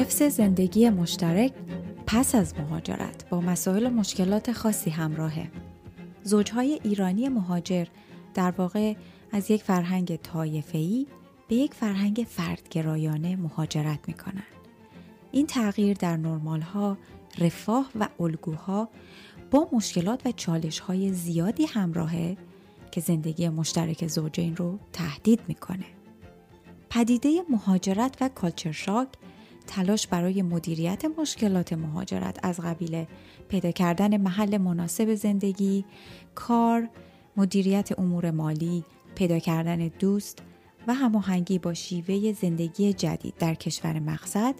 حفظ زندگی مشترک پس از مهاجرت با مسائل و مشکلات خاصی همراهه. زوجهای ایرانی مهاجر در واقع از یک فرهنگ طایفه‌ای به یک فرهنگ فردگرایانه مهاجرت می‌کنن. این تغییر در نرمال ها، رفاه و الگوها با مشکلات و چالش های زیادی همراهه که زندگی مشترک زوجین رو تهدید می‌کنه. پدیده مهاجرت و کالچر شاک تلاش برای مدیریت مشکلات مهاجرت از قبیل پیدا کردن محل مناسب زندگی، کار، مدیریت امور مالی، پیدا کردن دوست و هماهنگی با شیوه زندگی جدید در کشور مقصد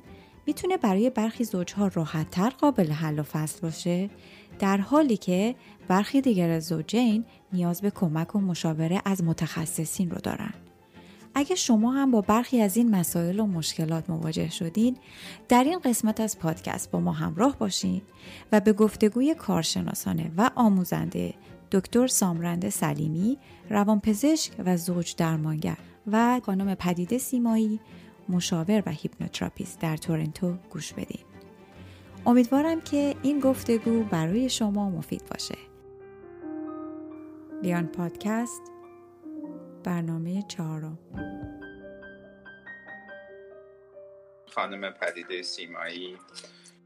می‌تونه برای برخی زوجها راحتتر قابل حل و فصل باشه در حالی که برخی دیگر از زوجین نیاز به کمک و مشاوره از متخصصین رو دارن. اگه شما هم با برخی از این مسائل و مشکلات مواجه شدین در این قسمت از پادکست با ما همراه باشین و به گفتگوی کارشناسانه و آموزنده دکتر سامرند سلیمی روانپزشک و زوج درمانگر و خانم پدیده سیمایی مشاور و hypnotherapist در تورنتو گوش بدین. امیدوارم که این گفتگو برای شما مفید باشه. بیان پادکست برنامه چهارم. خانم پدیده سیمایی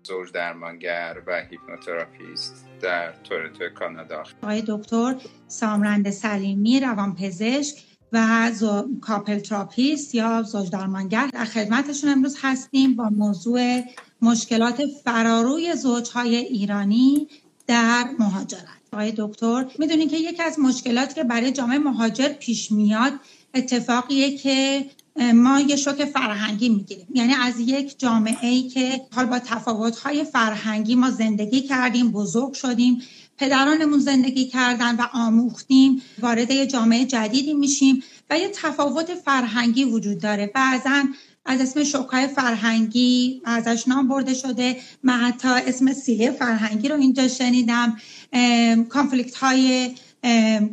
زوج درمانگر و hypnotherapist در تورنتو کانادا. آقای دکتر سامرند سلیمی روانپزشک و couple therapist یا زوج درمانگر. در خدمتشون امروز هستیم با موضوع مشکلات فراروی زوجهای ایرانی در مهاجرت. آقای دکتر می‌دونید که یکی از مشکلاتی که برای جامعه مهاجر پیش میاد اتفاقیه که ما یه شوک فرهنگی می‌گیریم. یعنی از یک جامعه ای که حال با تفاوت های فرهنگی ما زندگی کردیم بزرگ شدیم پدرانمون زندگی کردن و آموختیم وارد یه جامعه جدیدی میشیم و یه تفاوت فرهنگی وجود داره. بعضا از اسم شوکای فرهنگی ازش نام برده شده. من حتی اسم سیله فرهنگی رو اینجا شنیدم. کانفلیکت های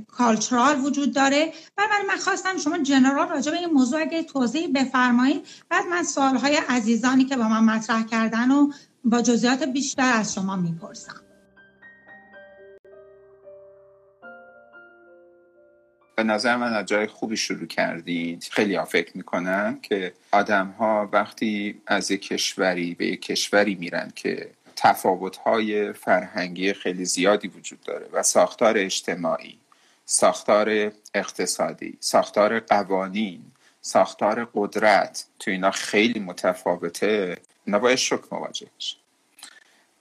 کالچرال وجود داره. و من خواستم شما جنرال راجع به این موضوع اگه توضیح بفرمایید بعد من سوالهای عزیزانی که با من مطرح کردن و با جزئیات بیشتر از شما می‌پرسم. به نظر من از جای خوبی شروع کردید خیلی ها فکر می‌کنن که آدم ها وقتی از یک کشوری به یک کشوری میرن که تفاوت های فرهنگی خیلی زیادی وجود داره و ساختار اجتماعی ساختار اقتصادی ساختار قوانین ساختار قدرت تو اینا خیلی متفاوته اینا باید شک مواجه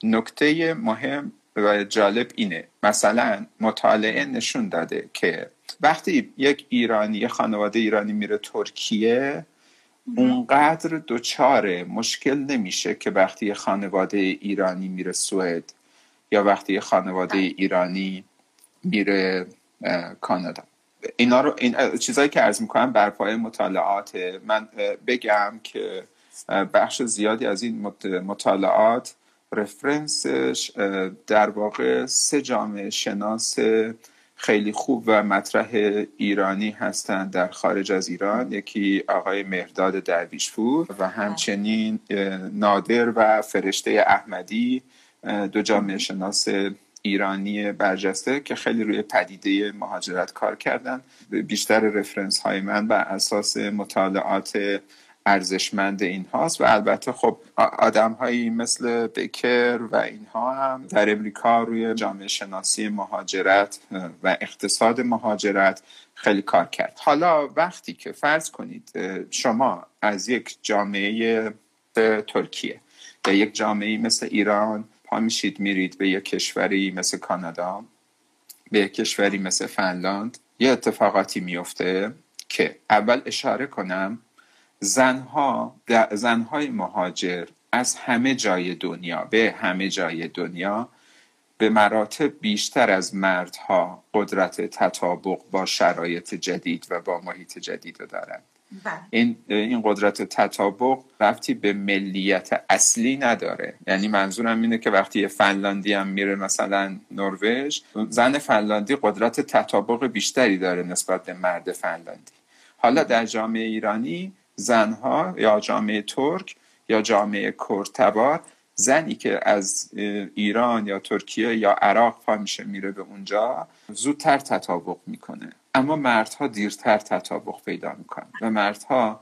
نکته مهم و جالب اینه مثلا مطالعه نشون داده که وقتی یک ایرانی یه خانواده ایرانی میره ترکیه اونقدر دوچار مشکل نمیشه که وقتی یه خانواده ایرانی میره سوئد یا وقتی یه خانواده بله. ایرانی میره کانادا اینا رو این چیزایی که عرض می‌کنم بر پایه مطالعات من بگم که بخش زیادی از این مطالعات رفرنسش در واقع سه جامعه شناس خیلی خوب و مطرح ایرانی هستند در خارج از ایران. یکی آقای مهرداد درویشپور و همچنین نادر و فرشته احمدی دو جامعه شناس ایرانی برجسته که خیلی روی پدیده مهاجرت کار کردن. بیشتر رفرنس های من بر اساس مطالعات ارزشمند این هاست و البته خب آدم هایی مثل بکر و اینها هم در امریکا روی جامعه شناسی مهاجرت و اقتصاد مهاجرت خیلی کار کرد. حالا وقتی که فرض کنید شما از یک جامعه ترکیه یا یک جامعه مثل ایران پا میشید میرید به یک کشوری مثل کانادا به یک کشوری مثل فنلاند یه اتفاقاتی میفته که اول اشاره کنم زنها زنهای مهاجر از همه جای دنیا به همه جای دنیا به مراتب بیشتر از مردها قدرت تطابق با شرایط جدید و با محیط جدید رو دارند. بله. این این قدرت تطابق رفتی به ملیت اصلی نداره. یعنی منظورم اینه که وقتی یه فنلاندی هم میره مثلا نروژ زن فنلاندی قدرت تطابق بیشتری داره نسبت به مرد فنلاندی. حالا در جامعه ایرانی زنها یا جامعه ترک یا جامعه کرتبار زنی که از ایران یا ترکیه یا عراق پا میشه میره به اونجا زودتر تطابق می‌کنه. اما مردها دیرتر تطابق پیدا می‌کنن و مردها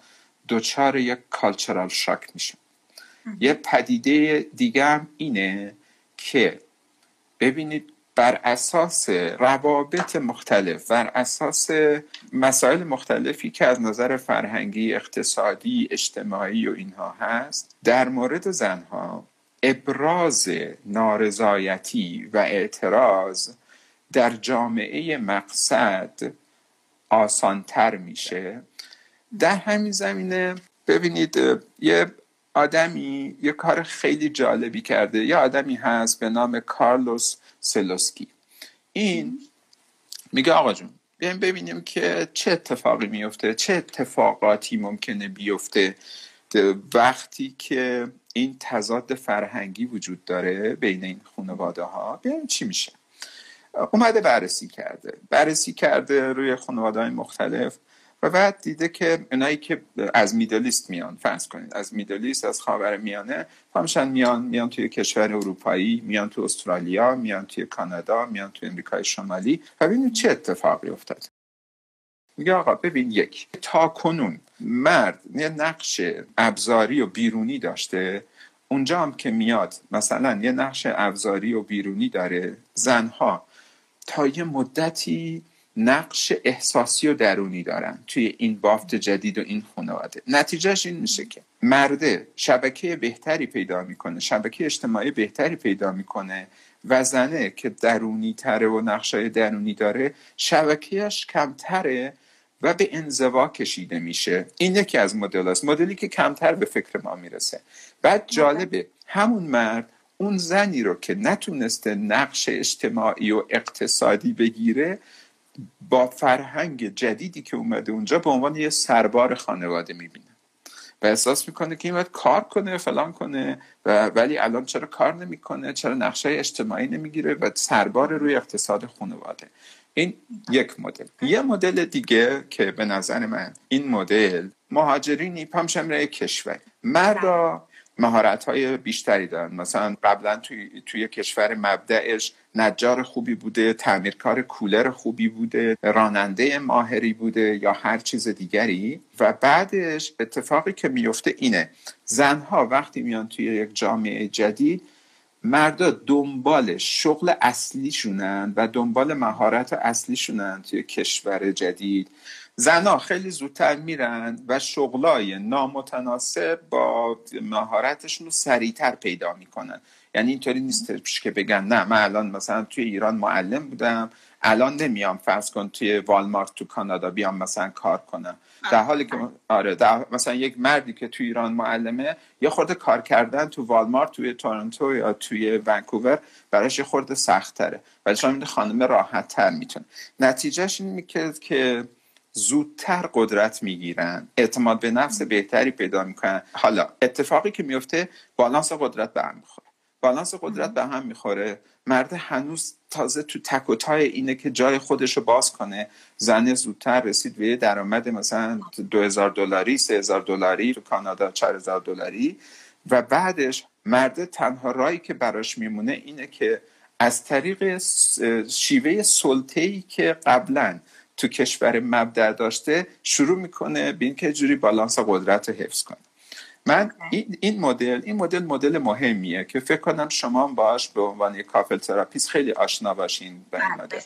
دچار یک کالچرال شاک میشن. یه پدیده دیگه هم اینه که ببینید بر اساس روابط مختلف بر اساس مسائل مختلفی که از نظر فرهنگی اقتصادی اجتماعی و اینها هست در مورد زنها ابراز نارضایتی و اعتراض در جامعه مقصد آسانتر میشه. در همین زمینه ببینید یه آدمی یه کار خیلی جالبی کرده. یه آدمی هست به نام کارلوس سلوسکی. این میگه آقا جون بیایم ببینیم که چه اتفاقی میفته چه اتفاقاتی ممکنه بیفته. وقتی که این تضاد فرهنگی وجود داره بین این خانواده ها بیایم چی میشه. اومده بررسی کرده. بررسی کرده روی خانواده های مختلف. و بعد دیده که اونایی که از میدلیست میان فرض کنید از میدلیست از خاور میانه همشن میان میان توی کشور اروپایی میان تو استرالیا میان توی کانادا میان توی امریکای شمالی. و ببینید چه اتفاقی افتاد. میگه آقا ببین یک تا کنون مرد یه نقش ابزاری و بیرونی داشته. اونجا هم که میاد مثلا یه نقش ابزاری و بیرونی داره زنها تا یه مدتی نقش احساسی و درونی دارن توی این بافت جدید و این خانواده. نتیجهش این میشه که مرده شبکه بهتری پیدا می‌کنه شبکه اجتماعی بهتری پیدا می‌کنه و زنه که درونی تره و نقشای درونی داره شبکهش کمتره و به انزوا کشیده میشه. این یکی از مدل است مدلی که کمتر به فکر ما می‌رسه. بعد جالبه همون مرد اون زنی رو که نتونسته نقش اجتماعی و اقتصادی بگیره با فرهنگ جدیدی که اومده اونجا به عنوان یه سربار خانواده می‌بینه. و احساس می‌کنه که این باید کار کنه فلان کنه و ولی الان چرا کار نمی‌کنه چرا نقشه اجتماعی نمی‌گیره و سربار روی اقتصاد خانواده. این یک مدل. یه مدل دیگه که به نظر من این مدل مهاجرینی پامشم کشور. مردا مهارت های بیشتری دارن. مثلا قبلا توی, توی کشور مبدعش نجار خوبی بوده تعمیرکار کولر خوبی بوده راننده ماهری بوده یا هر چیز دیگری. و بعدش اتفاقی که میفته اینه. زنها وقتی میان توی یک جامعه جدید مردا دنبال شغل اصلیشونن و دنبال مهارت اصلیشونن توی کشور جدید. زنها خیلی زودتر میرن و شغلای نامتناسب با مهارتشون رو سریعتر پیدا می‌کنن. یعنی اینطوری نیست که بگن نه من الان مثلا توی ایران معلم بودم الان نمیام فرض کن توی والمارت تو کانادا بیام مثلا کار کنم. در حالی که آره در مثلا یک مردی که توی ایران معلمه یه خورده کار کردن تو والمارت توی تورنتو یا توی ونکوور براش یه خورده سخت تره ولی شما خانم راحت تر می‌تونه. نتیجهش این که زودتر قدرت می‌گیرن. اعتماد به نفس بهتری پیدا می‌کنن. حالا اتفاقی که میفته بالانس قدرت به هم می‌خوره. بالانس قدرت به هم می‌خوره. مرد هنوز تازه تو تک و تای اینه که جای خودش رو باز کنه. زن زودتر رسید به درآمد مثلا 2000 دلاری 3000 دلاری تو کانادا 4000 دلاری. و بعدش مرد تنها رایی که براش میمونه اینه که از طریق شیوه سلطه‌ای که قبلا تو کشور مبدع داشته شروع می‌کنه به اینکه جوری بالانس قدرت رو حفظ کنه. من این مدل این مدل مدل مهمیه که فکر کنم شما باش به عنوان یک couple therapist خیلی آشنا باشین به این مدل.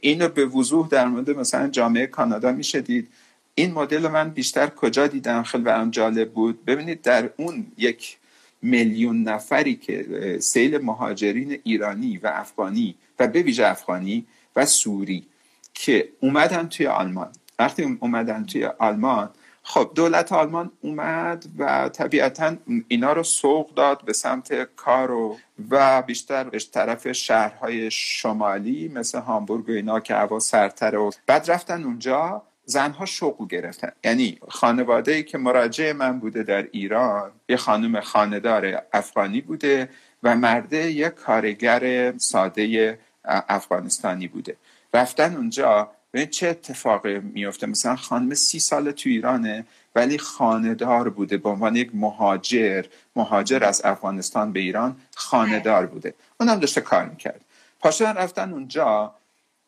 اینو به وضوح در مورد مثلا جامعه کانادا میشه دید. این مدل رو من بیشتر کجا دیدم؟ خیلی برام جالب بود. ببینید در اون یک میلیون نفری که سیل مهاجرین ایرانی و افغانی و به ویژه افغانی و سوری که اومدن توی آلمان. وقتی اومدن توی آلمان خب دولت آلمان اومد و طبیعتا اینا رو سوق داد به سمت کار و, بیشتر به طرف شهرهای شمالی مثل هامبورگ و اینا که هوا سرتره و بعد رفتن اونجا زنها شغل گرفتن. یعنی خانواده ای که مراجع من بوده در ایران یه خانم خاندار افغانی بوده و مرده یه کارگر ساده افغانستانی بوده. رفتن اونجا ببین چه اتفاقی میفته مثلا خانم سی سال تو ایرانه ولی خاندار بوده. به عنوان یک مهاجر مهاجر از افغانستان به ایران خاندار بوده. اونم داشته کار می‌کرد. پاشدن رفتن اونجا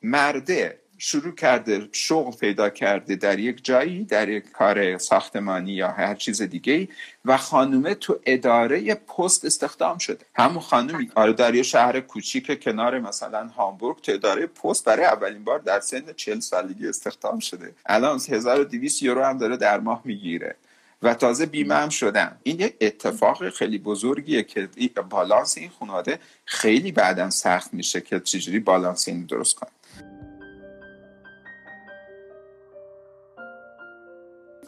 مرده شروع کرده شغل پیدا کرده در یک جایی در یک کار ساختمانی یا هر چیز دیگه و خانومه تو اداره پست استخدام شده. همون خانومی آره در یه شهر کوچیک کنار مثلا هامبورگ تو اداره پست برای اولین بار در سن 40 سالگی استخدام شده. الان 1200 یورو هم داره در ماه می‌گیره و تازه بیمه هم شدن. این یک اتفاق خیلی بزرگیه که بالانس این خانواده خیلی بعدا سخت میشه که چجوری بالانس این درست کنه.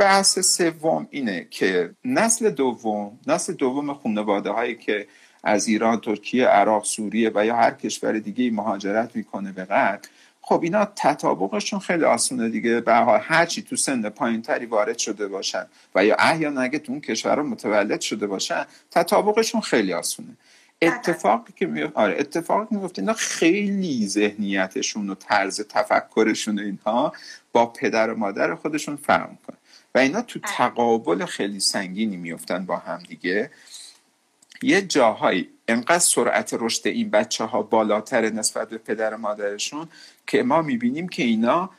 بحث سوم اینه که نسل دوم نسل دوم خانواده هایی که از ایران، ترکیه، عراق، سوریه و یا هر کشور دیگه مهاجرت می‌کنه به غرب خب اینا تطابقشون خیلی آسونه دیگه. به حال هرچی تو سن پایین تری وارد شده باشن و یا احیانا اگه تو اون کشور متولد شده باشن تطابقشون خیلی آسونه. اتفاقی که می آره اتفاقی میفته اینا خیلی ذهنیتشون و طرز تفکرشون و اینها با پدر و مادر خودشون فرق کنه و اینا تو بله. تقابل خیلی سنگینی میفتن با هم دیگه یه جاهایی انقدر سرعت رشد این بچه ها بالاتر نسبت به پدر مادرشون که ما می‌بینیم که اینا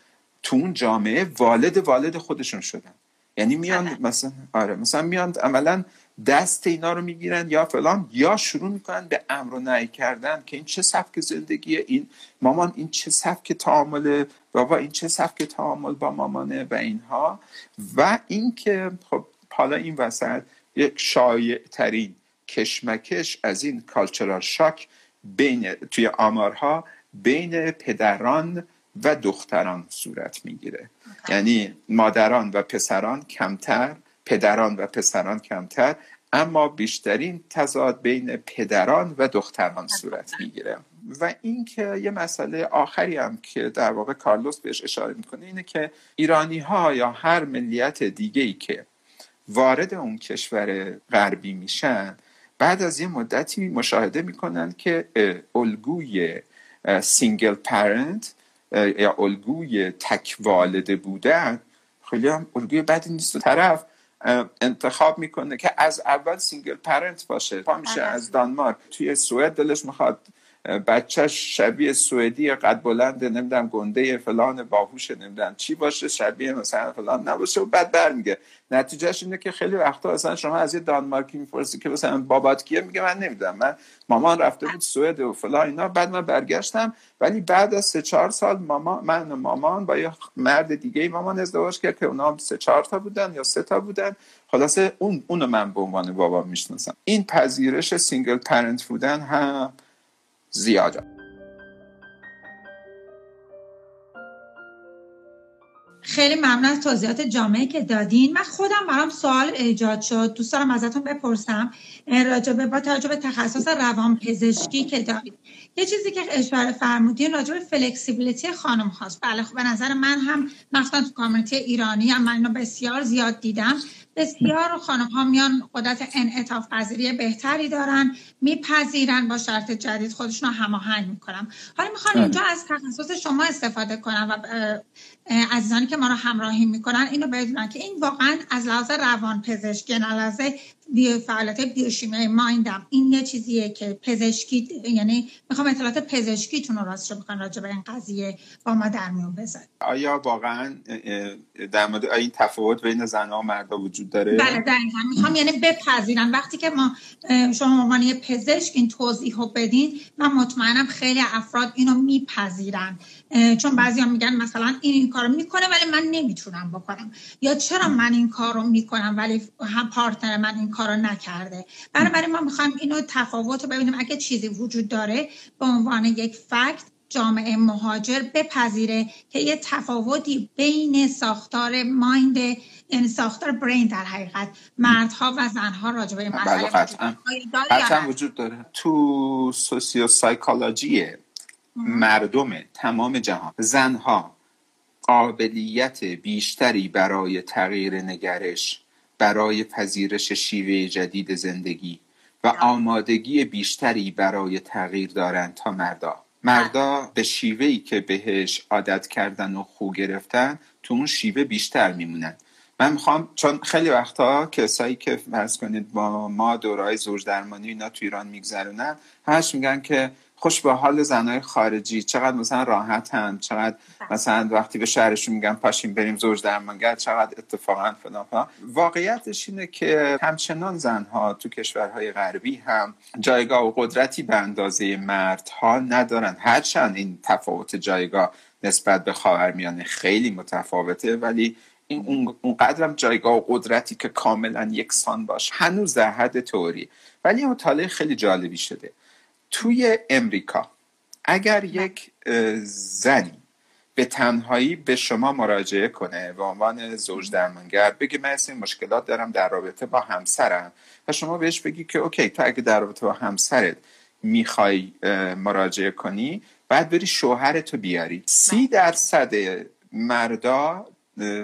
تو اون جامعه والد والد خودشون شدن یعنی میان بله. مثلا آره مثلا میان عملا دست اینا رو می‌گیرن یا فلان یا شروع می‌کنن به امر و نهی کردن که این چه سبک زندگیه این مامان این چه سبک تعامل بابا این چه سبک تعامل با مامانه و اینها. و اینکه خب حالا این وسط یک شایع ترین کشمکش از این کالچرال شاک بین توی آمارها بین پدران و دختران صورت می‌گیره. یعنی مادران و پسران کمتر پدران و پسران کمتر اما بیشترین تضاد بین پدران و دختران صورت می‌گیره. و اینکه یه مسئله آخری هم که در واقع کارلوس بهش اشاره می‌کنه اینه که ایرانی ها یا هر ملیت دیگه ای که وارد اون کشور غربی میشن بعد از یه مدتی مشاهده می‌کنن که الگوی single parent یا الگوی تک والده بودن خیلی هم الگوی بدی نیست. و طرف انتخاب می‌کنه که از اول single parent باشه. پا میشه از دانمارک. توی سوئد دلش می‌خواد بچهش شبیه سوئدی قد بلند نمی‌دونم گنده فلان باهوش نمی‌دونم چی باشه شبیه مثلا فلان نباشه و بعد برمیگه نتیجهش اینه که خیلی وقتا اصلا شما از یه دانمارکی می‌پرسی که مثلا بابات کیه میگه من نمی‌دونم من مامان رفته بود سوئد و فلان اینا. بعد من برگشتم ولی بعد از سه چهار سال مامان من و مامان با یه مرد دیگه مامان ازدواج کرد که اونا سه چهار تا بودن یا سه تا بودن. خلاصه اون اونو من به عنوان بابا می‌شناسم. این پذیرش single parent بودن هم زیاده خیلی ممنون از توضیحات جامعه که دادین. من خودم برام سوال ایجاد شد. دوست دارم ازتون بپرسم. راجبه با توجه به تخصص روان پزشکی که دارید. یه چیزی که اشاره فرمودین راجع به فلکسیبیلیتی خانم هاست. بله خب به نظر من هم مثلا تو کامیونیتی ایرانی هم من اینو بسیار زیاد دیدم. بسیار خانم ها میان قدرت انعطاف پذیری بهتری دارن میپذیرن با شرط جدید خودشون رو هماهنگ می‌کنم حالا می‌خوام بله. اینجا از تخصص شما استفاده کنم و عزیزانی که ما رو همراهی می‌کنن اینو بدونن که این واقعا از لحاظ روان پزشکی لحاظ بیو فعالیت بیوشیمی مایندم این یه چیزیه که پزشکی یعنی می‌خوام اطلاعات پزشکیتون رو راستش بخوان راجع به این قضیه با ما در میون بذارید آیا واقعا در مورد این تفاوت بین زنها و مردا وجود داره؟ بله دقیقاً. می‌خوام یعنی بپذیرن وقتی که ما شما عنوان پزشک این توضیح رو بدین من مطمئنم خیلی افراد اینو میپذیرن. چون بعضی میگن مثلا این این کارو می‌کنه ولی من نمی‌تونم بکنم. یا چرا من این کارو می‌کنم ولی هم پارتنر من این کارو نکرده؟ برای ما می‌خوایم اینو تفاوت رو ببینیم. اگه چیزی وجود داره به عنوان یک فکت جامعه مهاجر بپذیره که یه تفاوتی بین ساختار مایند یعنی ساختار برین در حقیقت مردها و زنها راجع به مسئله بله، وجود داره تو سوسیو سایکولوژی مردم تمام جهان زنها قابلیت بیشتری برای تغییر نگرش برای پذیرش شیوه جدید زندگی و آمادگی بیشتری برای تغییر دارند تا مردا. مردا به شیوهی که بهش عادت کردن و خو گرفتن تو اون شیوه بیشتر میمونن. من می‌خوام چون خیلی وقتا کسایی که فرض کنید با ما دورای زوج درمانی اینا تو ایران میگذرونن هش میگن که خوش به حال زنای خارجی. چقدر مثلا راحت هم چقدر مثلا وقتی به شهرشون میگن پاشیم بریم زوج درمانگر چقدر اتفاقا فلان واقعیتش اینه که همچنان زنها تو کشورهای غربی هم جایگاه و قدرتی به اندازه مردها ندارن. هرچند این تفاوت جایگاه نسبت به خاورمیانه خیلی متفاوته ولی این اونقدرم جایگاه و قدرتی که کاملا یکسان باشه. هنوز در حد توری ولی مطالعه خیلی جالبی شده. توی امریکا. اگر یک زنی به تنهایی به شما مراجعه کنه به عنوان زوج درمانگر بگه من این مشکلات دارم در رابطه با همسرم و شما بهش بگی که اوکی تو اگه در رابطه با همسرت می‌خوای مراجعه کنی بعد بری شوهرتو بیاری. سی درصد مردا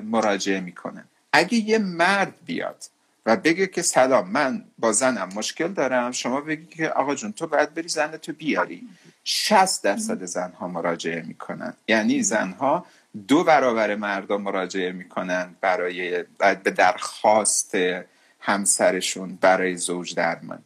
مراجعه می‌کنن. اگه یه مرد بیاد و بگه که سلام من با زنم مشکل دارم. شما بگی که آقا جون تو باید بری زنتو بیاری. 60 درصد زنها مراجعه می‌کنن. یعنی زنها دو برابر مردم مراجعه می‌کنن برای به درخواست همسرشون برای زوج درمان.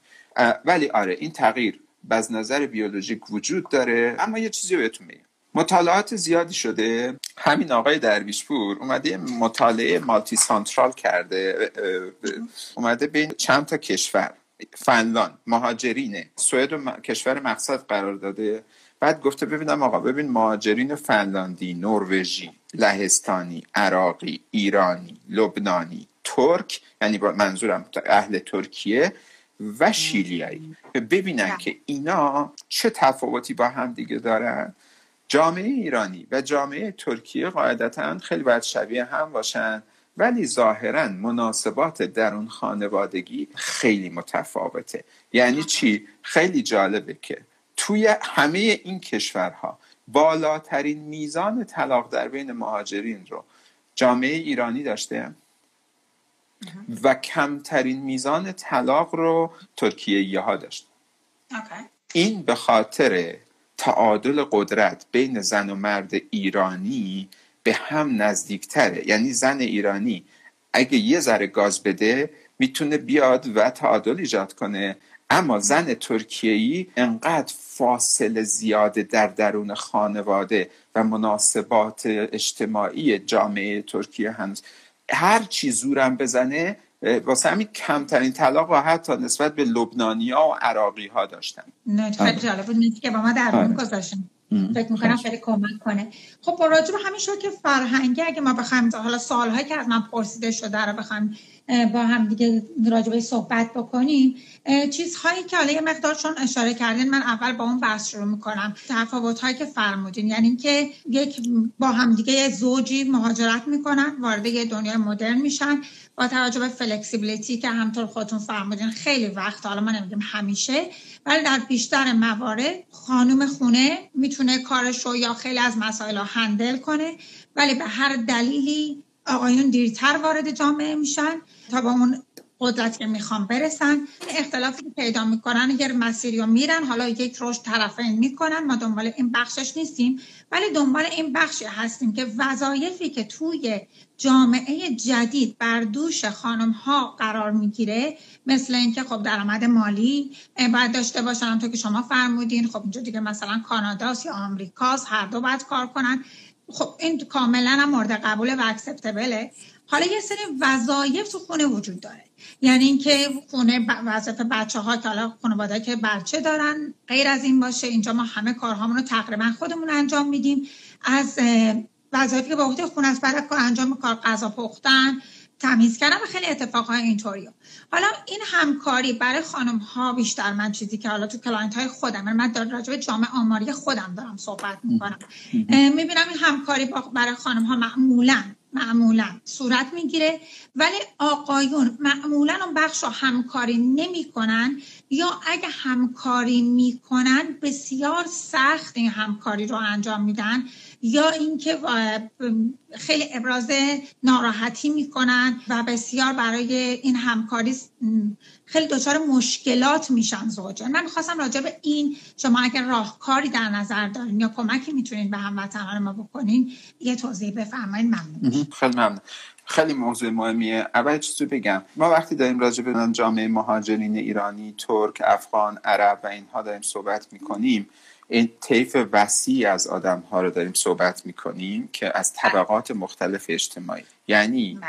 ولی آره این تغییر از نظر بیولوژیک وجود داره. اما یه چیزی بهتون میگم. مطالعات زیادی شده. همین آقای درویشپور اومده مطالعه مالتی سانترال کرده اومده بین چند تا کشور. فنلاند مهاجرینه سوئد و کشور مقصد قرار داده. بعد گفته ببینم آقا ببین مهاجرین فنلاندی نروژی لهستانی عراقی ایرانی لبنانی ترک یعنی با منظورم اهل ترکیه و شیلیایی. ببینن که اینا چه تفاوتی با هم دیگه دارن. جامعه ایرانی و جامعه ترکیه قاعدتا خیلی باید شبیه هم باشن ولی ظاهرا مناسبات در اون خانوادگی خیلی متفاوته. یعنی چی؟ خیلی جالبه که توی همه این کشورها بالاترین میزان طلاق در بین مهاجرین رو جامعه ایرانی داشته. و کمترین میزان طلاق رو ترکیه ها داشته این به خاطر تعادل قدرت بین زن و مرد ایرانی به هم نزدیکتره. یعنی زن ایرانی اگه یه ذره گاز بده می‌تونه بیاد و تعادل ایجاد کنه. اما زن ترکیه‌ای انقدر فاصله زیاده در درون خانواده و مناسبات اجتماعی جامعه ترکیه هنوز. هر چی زورم بزنه واسه همین کمترین طلاق و حتی نسبت به لبنانی ها و عراقی ها داشتن. نه خیلی جالب بود. که با ما در آره. گذاشتن فکر می‌کنم خیلی کمک کنه. خب با راجب همین شد که فرهنگی اگه ما بخوایم حالا سالهایی که از من پرسیده شده رو بخوایم با هم دیگه راجبه صحبت بکنیم. چیزهایی که حالا یه مقدارشون اشاره کردین من اول با اون بحث شروع می‌کنم. تفاوت هایی که فرمودین یعنی اینکه یک با هم دیگه زوجی مهاجرت می‌کنن وارد یه دنیای مدرن میشن. با توجه به فلکسیبیلیتی که همطور خودتون فرمودین خیلی وقت حالا ما نمیگیم همیشه ولی در بیشتر موارد خانم خونه می‌تونه کارش رو یا خیلی از مسائل رو هندل کنه ولی به هر دلیلی آقایون دیرتر وارد جامعه میشن تا با اون قدرت که می‌خوان برسن. اختلافی که پیدا می‌کنن اگر مسیری رو میرن حالا یک رشد طرفین می‌کنن. ما دنبال این بخشش نیستیم ولی دنبال این بخشی هستیم که وظایفی که توی جامعه جدید بر دوش خانم ها قرار می‌گیره مثل اینکه خب درآمد مالی باید داشته باشن. تو که شما فرمودین خب اینجا دیگه مثلا کاناداست یا آمریکاست هر دو باید کار کنن. خب این کاملا هم مورد قبول و اکسپتبله حالا یه سری وظایف تو خونه وجود داره. یعنی اینکه خونه وظایف بچه ها که حالا خانواده که بچه دارن غیر از این باشه اینجا ما همه کارهامون رو تقریبا خودمون انجام میدیم. از وظایفی که به عهده خونه است برای انجام کار غذا پختن تمیز کردن و خیلی اتفاقهای اینطوری حالا این همکاری برای خانم ها بیشتر من چیزی که حالا تو client های خودم من در راجع به جامعه آماری خودم دارم صحبت می‌کنم. می‌بینم این همکاری برای خانم ها معمولا معمولا صورت می‌گیره. ولی آقایون معمولا اون بخش رو همکاری نمی‌کنن یا اگه همکاری می‌کنن بسیار سخت این همکاری رو انجام میدن یا اینکه خیلی ابراز ناراحتی می‌کنن و بسیار برای این همکاری خیلی دچار مشکلات میشن زوجان من می‌خواستم راجع به این شما اگر راهکاری در نظر دارین یا کمکی می‌تونین به هموطنان ما بکنین یه توضیح بفرمایید. ممنون. خیلی ممنون. خیلی موضوع مهمیه. اول چیزی بگم؟ ما وقتی داریم راجع به جامعه مهاجرین ایرانی ترک افغان عرب و اینها داریم صحبت می‌کنیم این طیف وسیع از آدم ها رو داریم صحبت می‌کنیم که از طبقات مختلف اجتماعی. یعنی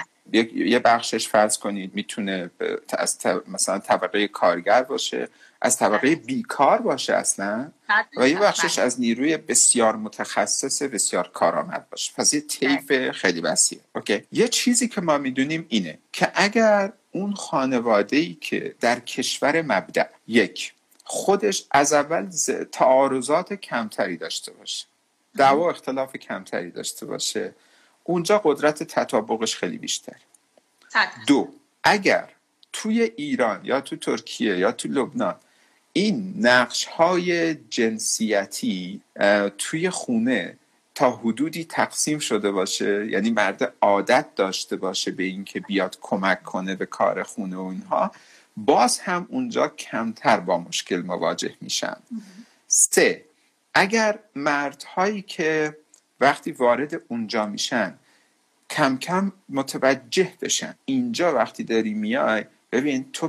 یه بخشش فرض کنید می‌تونه از مثلا طبقه کارگر باشه از طبقه بیکار باشه اصلا و یه بخشش از نیروی بسیار متخصص بسیار کارآمد باشه. پس یه طیف خیلی وسیعه اوکی. یه چیزی که ما می‌دونیم اینه که اگر اون خانواده ای که در کشور مبدع یک خودش از اول تعارضات کمتری داشته باشه دعوا اختلاف کمتری داشته باشه اونجا قدرت تطابقش خیلی بیشتر. دو اگر توی ایران یا تو ترکیه یا تو لبنان این نقش های جنسیتی توی خونه تا حدودی تقسیم شده باشه یعنی مرد عادت داشته باشه به اینکه بیاد کمک کنه به کار خونه و اینها باز هم اونجا کمتر با مشکل مواجه میشن. سه اگر مردهایی که وقتی وارد اونجا میشن کم کم متوجه بشن. اینجا وقتی داری میای ببین تو,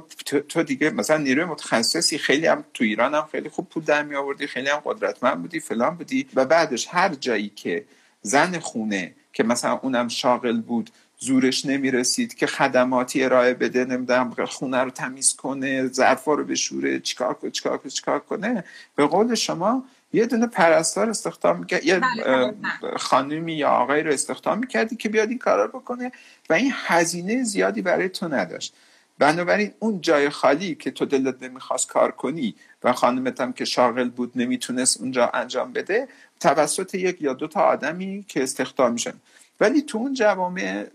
تو, دیگه مثلا نیروی متخصصی خیلی هم تو ایران هم خیلی خوب پول در می آوردی خیلی هم قدرتمند بودی فلان بودی. و بعدش هر جایی که زن خونه که مثلا اونم شاغل بود زورش نمی‌رسید که خدماتی ارائه بده نمی‌دونم خونه رو تمیز کنه ظرفا رو بشوره چیکار کنه چیکار کنه چیکار کنه به قول شما یه دونه پرستار استخدام می‌کرد. یه بله،. خانمی یا آقایی رو استخدام می‌کردی که بیاد این کارا رو بکنه و این هزینه زیادی برای تو نداشت. بنابراین اون جای خالی که تو دلت نمی‌خواست کار کنی و خانمت هم که شاغل بود نمی‌تونست اونجا انجام بده توسط یک یا دو تا آدمی که استخدام میشن. ولی تو اون جوامع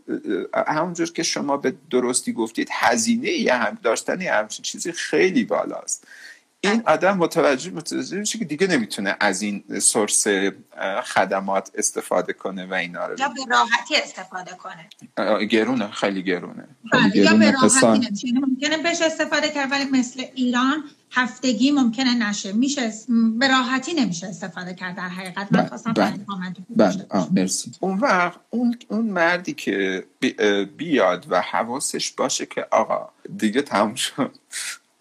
همونجور که شما به درستی گفتید هزینه یه هم داشتن همچین چیزی خیلی بالاست. این آدم متوجه متوجه میشه که دیگه نمی‌تونه از این سورس خدمات استفاده کنه و اینا رو. یا به راحتی استفاده کنه. گرونه خیلی گرونه. بله، یا به راحتی نمیشه ممکنه بهش استفاده کرد ولی مثل ایران هفتگی ممکنه نشه. میشه به راحتی نمیشه استفاده کرد در حقیقت. من خواستم بله. مرسی. اون وقت اون, اون مردی که بیاد و حواسش باشه که آقا دیگه تموم شد.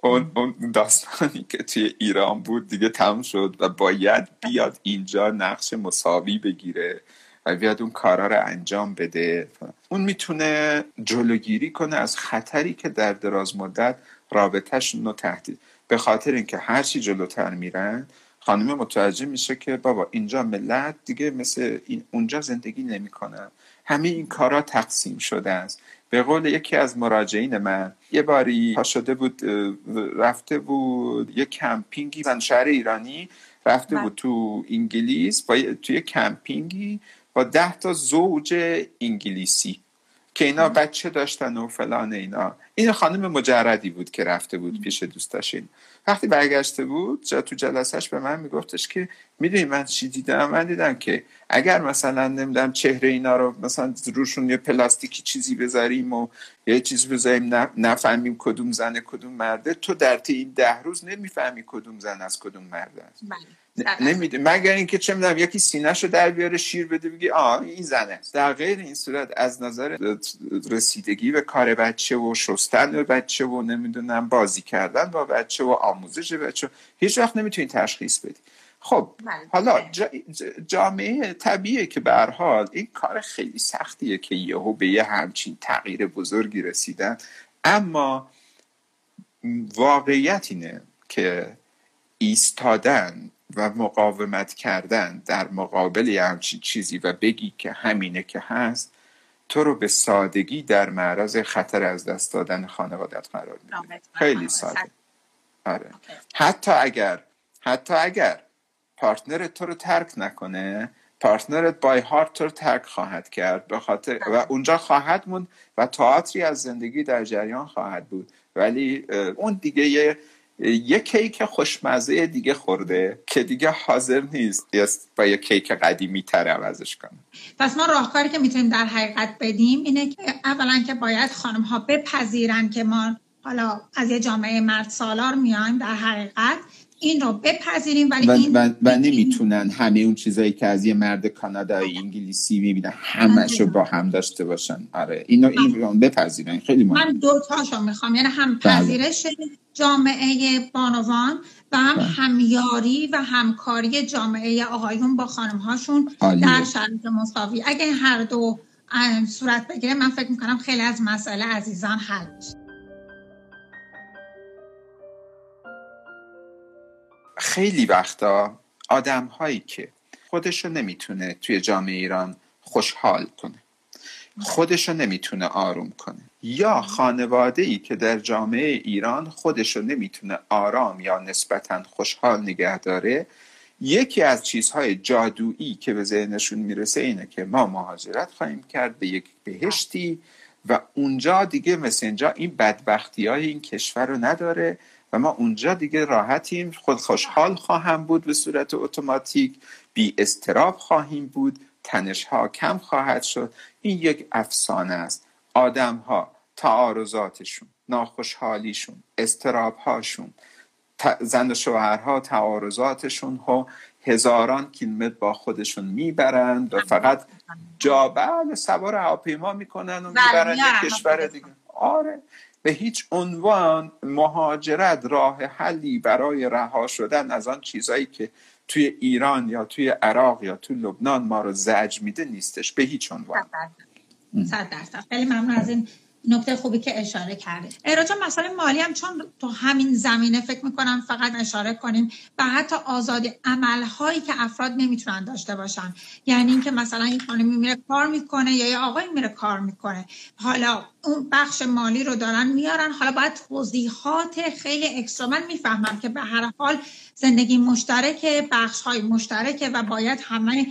اون, اون داستانی که توی ایران بود دیگه تموم شد و باید بیاد اینجا نقش مساوی بگیره و بیاد اون کارا رو انجام بده. اون می‌تونه جلوگیری کنه از خطری که در دراز مدت رابطهش رو تهدید. به خاطر اینکه هرچی جلوتر میرن خانم متوجه میشه که بابا اینجا ملت دیگه مثل این اونجا زندگی نمی‌کنن همه این کارا تقسیم شده است. به قول یکی از مراجعین من یه باری پا شده بود رفته بود یه کمپینگی من شهر ایرانی رفته بود تو انگلیس با توی کمپینگی با ده تا زوج انگلیسی که اینا بچه داشتن و فلان اینا. این خانم مجردی بود که رفته بود پیش دوستش این وقتی برگشته بود جا تو جلسش به من میگفتش که می‌دونی من چی دیدم؟ من دیدم که اگر مثلا نمی‌دونم چهره اینا رو مثلا روشون یه پلاستیکی چیزی بذاریم و یه چیز بذاریم نفهمیم کدوم زنه کدوم مرده تو در این ده روز نمی‌فهمی کدوم زن از کدوم مرده است. بله. نمیده مگر اینکه چه می‌دونم یکی سینه‌شو رو در بیاره شیر بده بگی آ این زنه در غیر این صورت از نظر رسیدگی به کار بچه و شستن بچه و نمی‌دونم بازی کردن با بچه و آموزش بچه هیچ وقت نمی‌تونی تشخیص بدی. خب. حالا جامعه طبیعه که به حال این کار خیلی سختیه که یهو به یه همچین تغییر بزرگی رسیدن. اما واقعیت اینه که ایستادن و مقاومت کردن در مقابل همچین چیزی و بگی که همینه که هست تو رو به سادگی در معرض خطر از دست دادن خانوادت قرار میده. خیلی ساده. آره. حتی اگر حتی اگر partner ت تو رو ترک نکنه. partner ت by heart تو رو ترک خواهد کرد. به خاطر و اونجا خواهد موند و تئاتری از زندگی در جریان خواهد بود. ولی اون دیگه یه یه کیک خوشمزه دیگه خورده که دیگه حاضر نیست. با یه کیک قدیمی تر عوضش کنه. پس ما راهکاری که می‌تونیم در حقیقت بدیم اینه که اولا که باید خانم ها بپذیرن که ما حالا از یه جامعه مرد سالار میایم در حقیقت. این رو بپذیریم ولی و, این و, و نمی‌تونن همه اون چیزایی که از یه مرد کانادایی انگلیسی می‌بینن همش رو با هم داشته باشن. آره. اینو این بپذیرن. خیلی مهم. من دو تاشو می‌خوام. یعنی هم بله. پذیرش جامعه بانوان و هم بله. همیاری و همکاری جامعه آقایون با خانم هاشون. در شرایط مساوی. اگه هر دو صورت بگیره من فکر می‌کنم خیلی از مسئله عزیزان حل میشه. خیلی وقتا آدم هایی که خودشو نمی‌تونه توی جامعه ایران خوشحال کنه خودشو نمی‌تونه آروم کنه یا خانواده ای که در جامعه ایران خودشو نمی‌تونه آرام یا نسبتا خوشحال نگه داره یکی از چیزهای جادویی که به ذهنشون می‌رسه اینه که ما مهاجرت خواهیم کرد به یک بهشتی و اونجا دیگه مثل اینجا این بدبختی های این کشور رو نداره و ما اونجا دیگه راحتیم. خود خوشحال خواهم بود به صورت اتوماتیک. بی استراب خواهیم بود. تنش ها کم خواهد شد. این یک افسانه است. آدم ها تعارضاتشون ناخوشحالیشون استراب هاشون زن و شوهرها تعارضاتشون ها هزاران کیلومتر با خودشون می‌برند و فقط جا بله سوار هواپیما می‌کنن و می‌برن یک کشور. دیگه. آره. به هیچ عنوان مهاجرت راه حلی برای رها شدن از آن چیزایی که توی ایران یا توی عراق یا توی لبنان ما رو زجر میده نیستش به هیچ عنوان. صد درصد خیلی ممنون از این نکته خوبی که اشاره کردید راجع مسئله مالی هم چون تو همین زمینه فکر می‌کنم فقط اشاره کنیم و حتی آزادی عملهایی که افراد نمی‌تونن داشته باشن. یعنی اینکه مثلا این خانمی میره کار می‌کنه یا یه آقای میره کار می‌کنه. حالا اون بخش مالی رو دارن میارن. حالا باید توضیحات خیلی اکسترا من می‌فهمم که به هر حال زندگی مشترک بخش های مشترکه و باید همه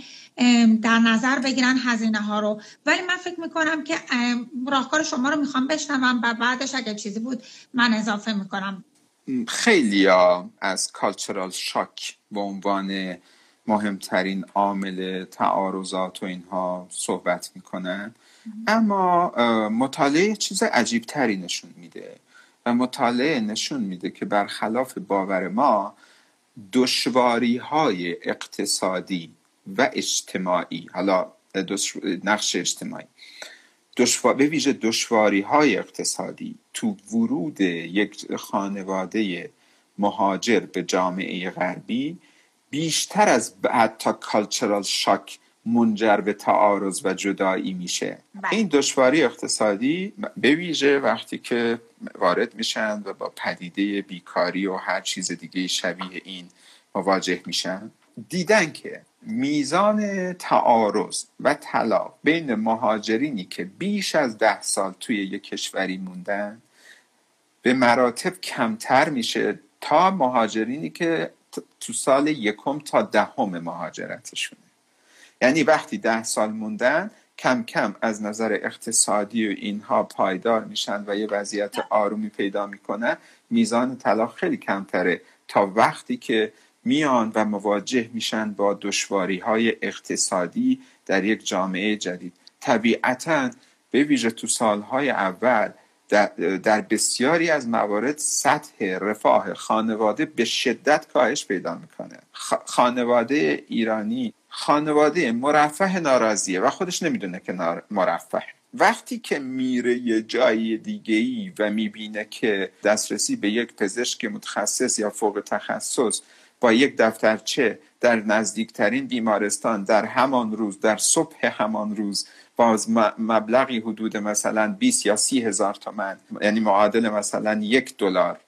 در نظر بگیرن هزینه ها رو. ولی من فکر می‌کنم که ام، راهکار شما رو می‌خوام بشنوم و بعدش اگه چیزی بود من اضافه می‌کنم. خیلی از کالچرال شاک به عنوان مهمترین عامل تعارضات و اینها صحبت می‌کنن. اما مطالعه چیز عجیب تری نشون میده و مطالعه نشون میده که برخلاف باور ما دشواری های اقتصادی و اجتماعی. حالا دش- نقش اجتماعی. دشوار... به ویژه دشواری های اقتصادی تو ورود یک خانواده مهاجر به جامعه غربی بیشتر از حتی کالچرال شاک منجر به تعارض و جدایی میشه. بله. این دشواری اقتصادی به ویژه وقتی که وارد میشن و با پدیده بیکاری و هر چیز دیگه شبیه این مواجه میشن دیدن که میزان تعارض و طلاق بین مهاجرینی که بیش از ده سال توی یک کشوری موندن به مراتب کمتر میشه تا مهاجرینی که تو سال یکم تا دهم مهاجرتشونه. یعنی وقتی ده سال موندن کم کم از نظر اقتصادی و اینها پایدار میشن و یه وضعیت آرومی پیدا می‌کنن میزان طلاق خیلی کمتره تا وقتی که میان و مواجه میشن با دشواری های اقتصادی در یک جامعه جدید. طبیعتا به ویژه تو سالهای اول در, بسیاری از موارد سطح رفاه خانواده به شدت کاهش پیدا می‌کنه. خانواده ایرانی خانواده مرفه ناراضیه و خودش نمی‌دونه که مرفه. وقتی که میره یه جای دیگه ای و می‌بینه که دسترسی به یک پزشک متخصص یا فوق تخصص با یک دفترچه در نزدیکترین بیمارستان در همان روز در صبح همان روز باز مبلغی حدود مثلا 20 یا 30 هزار تومن یعنی معادل مثلا یک دلار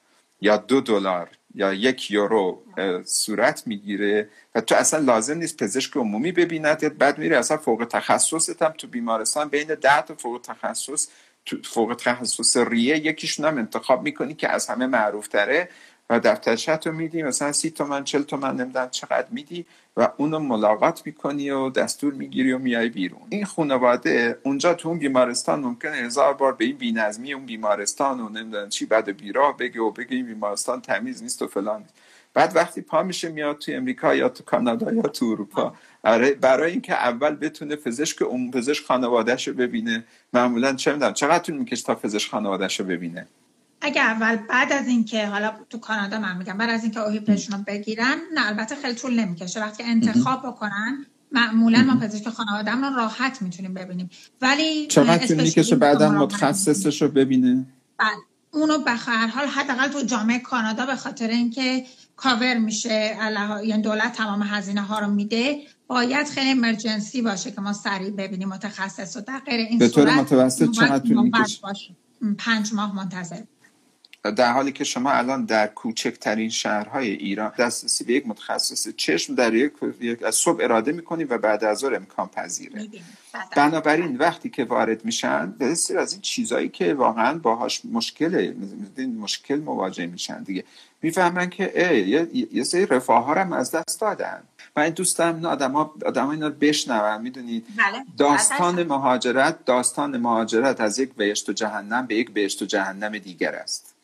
یا دو دلار یا یک یورو صورت می‌گیره و تو اصلا لازم نیست پزشک عمومی ببیند بعد میره اصلا فوق تخصصت هم تو بیمارستان بین ده تا فوق تخصص فوق تخصص ریه یکیشون هم انتخاب می‌کنی که از همه معروف تره و دفترچت رو میدی. مثلا سی تومن چل تومن نمی‌دونم چقدر میدی و اونو ملاقات می‌کنی و دستور می‌گیری و میای بیرون. این خانواده اونجا تو اون بیمارستان ممکنه هزار بار به این بینظمی اون بیمارستان و نمی‌دونم چی بعد بیراه بگه و بگه این بیمارستان تمیز نیست و فلان بعد وقتی پا میشه میاد تو امریکا یا تو کانادا یا تو اروپا. آره برای اینکه اول بتونه پزشک اون پزشک خانوادهش رو ببینه. معمولا چه می‌دونم چقدر طول می‌کشه تا پزشک خانوادهش رو ببینه؟ اگر اول بعد از اینکه حالا تو کانادا من میگم بعد از اینکه اوهیپشون رو بگیرن نه البته خیلی طول نمی‌کشه. وقتی انتخاب بکنن معمولا ما پزشک خانواده رو راحت می‌تونیم ببینیم. ولی چقدر طول می‌کشه بعدا متخصصش رو ببینه؟ بله. اونو به هر حال حداقل تو جامعه کانادا به خاطر اینکه کاور میشه یعنی دولت تمام هزینه ها رو میده باید خیلی امرجنسی باشه که ما سریع ببینیم متخصص و در غیر این به طور متوسط چقدر طول می‌کشه؟ پنج ماه منتظر. در حالی که شما الان در کوچکترین شهرهای ایران دسترسی به یک متخصص چشم در یک, از صبح اراده می‌کنید و بعد از ظهر امکان پذیره. بنابراین وقتی که وارد میشن بسیار از این چیزایی که واقعا باهاش مشکل مشکل مواجه میشن دیگه. می‌فهمن که یه, یه سری رفاه ها هم از دست دادن. من این دوستم نه آدم ها, آدم اینا رو بشنون می‌دونید بله. داستان مهاجرت داستان مهاجرت از یک بهشت و جهنم به یک بهشت و جهنم دیگر است.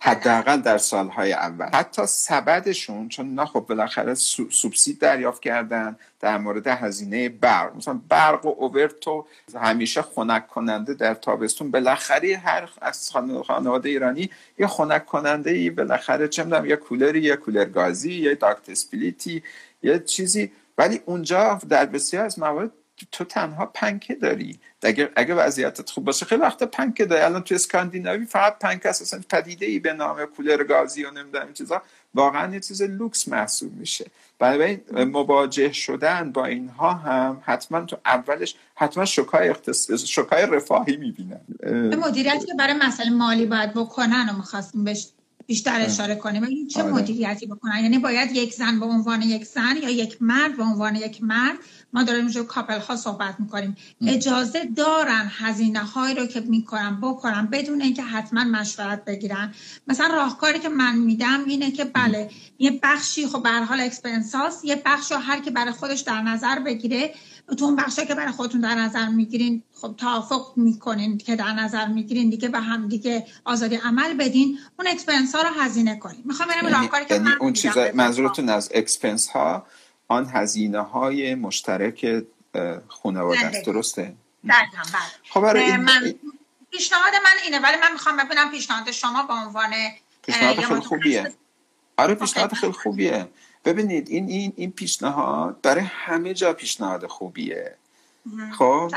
حداقل در سالهای اول. حتی سبدشون چون نه خب بالاخره سوبسید دریافت کردن در مورد هزینه برق. مثلا برق و اوورتو همیشه خنک کننده در تابستون. بالاخره هر از خانواده ایرانی یه خنک کننده ای بالاخره چه می‌دونم یه کولری یه کولر گازی یه داکت اسپلیتی یه چیزی. ولی اونجا در بسیار از موارد تو تنها پنکه داری. اگر اگه وضعیتت خوب باشه. خیلی وقت پنکه داری. الان تو اسکاندیناوی فقط پنک اساسا پدیده ای به نام کولر گازی و نمی‌دونم این چیزا واقعا یه چیز لوکس محسوب میشه. برای مواجه شدن با اینها هم حتما تو اولش حتما شوکای اختصاص شوکای رفاهی می‌بینن. مدیریتی که برای مسئله مالی باید بکنن و می‌خواستیم بهش بیشتر اشاره کنیم. چه آره. مدیریتی بکنن؟ یعنی باید یک زن به عنوان یک زن یا یک مرد به عنوان یک مرد ما داریم اینجا couple ها صحبت می‌کنیم. اجازه دارن هزینه هایی رو که می‌کنن بکنن بدون اینکه حتما مشورت بگیرن. مثلا راهکاری که من میدم اینه که بله یه بخشی خب به حال expenses اس یه بخش رو هر که برای خودش در نظر بگیره تو اون بخشی که برای خودتون در نظر می‌گیرین خب توافق می‌کنین که در نظر می‌گیرین دیگه به هم دیگه آزادی عمل بدین. اون expense ها رو هزینه کنین. می‌خوام برم یعنی راهکاری که یعنی اون چیزا منظورتون از expense ها آن هزینه های مشترک خانواده است. درسته؟ بله خب این... من پیشنهاد من اینه ولی من می‌خوام ببینم پیشنهاد شما به عنوان پیشنهاد خیلی خوبیه. آره پیشنهاد خیلی خوبیه. ببینید این این این پیشنهاد برای همه جا پیشنهاد خوبیه. خب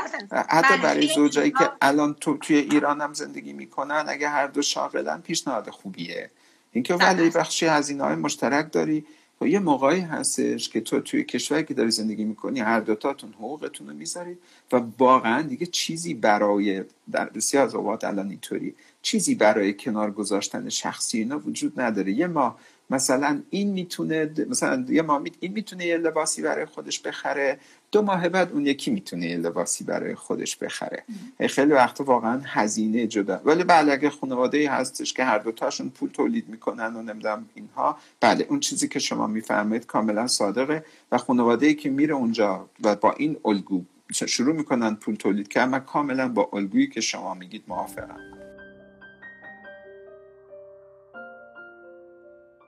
حتی بله. برای زوجایی که الان تو توی ایران هم زندگی می‌کنن اگه هر دو شاغلن پیشنهاد خوبیه. اینکه ولی بخشی هزینه های مشترک داری خب یه موقعی هستش که تو توی کشوری که داری زندگی می‌کنی هر دوتاتون حقوقتون رو می‌ذارید و واقعا دیگه چیزی برای در بسیار از اوقات الان اینطوری چیزی برای کنار گذاشتن شخصی اینا وجود نداره. یه ما مثلا این می‌تونه مثلا یه ما این می‌تونه یه لباسی برای خودش بخره دو ماه بعد اون یکی می‌تونه یه لباسی برای خودش بخره. خیلی وقت واقعا هزینه جدا. ولی بله اگه خانواده ای هستش که هر دوتاشون پول تولید می‌کنن و نمی‌دونم اینها بله اون چیزی که شما می‌فهمید کاملا صادقه و خانواده ای که میره اونجا و با این الگو شروع می‌کنن پول تولید کردن من کاملا با الگویی که شما میگید موافقم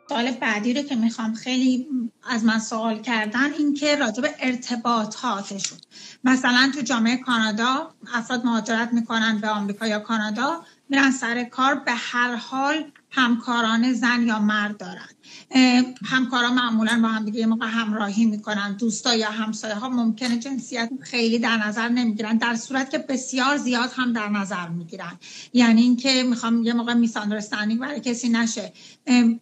سوال بعدی رو که می‌خوام خیلی از من سوال کردن این که راجع به ارتباطاتشون مثلا تو جامعه کانادا افراد مهاجرت می‌کنن به آمریکا یا کانادا میرن سر کار به هر حال همکاران زن یا مرد دارن. همکارا معمولا با هم دیگه یه موقع همراهی می‌کنن دوستا یا همسایه ها ممکنه جنسیت خیلی در نظر نمی‌گیرن در صورت که بسیار زیاد هم در نظر می‌گیرن. یعنی اینکه می‌خوام یه موقع میساندرستندینگ برای کسی نشه.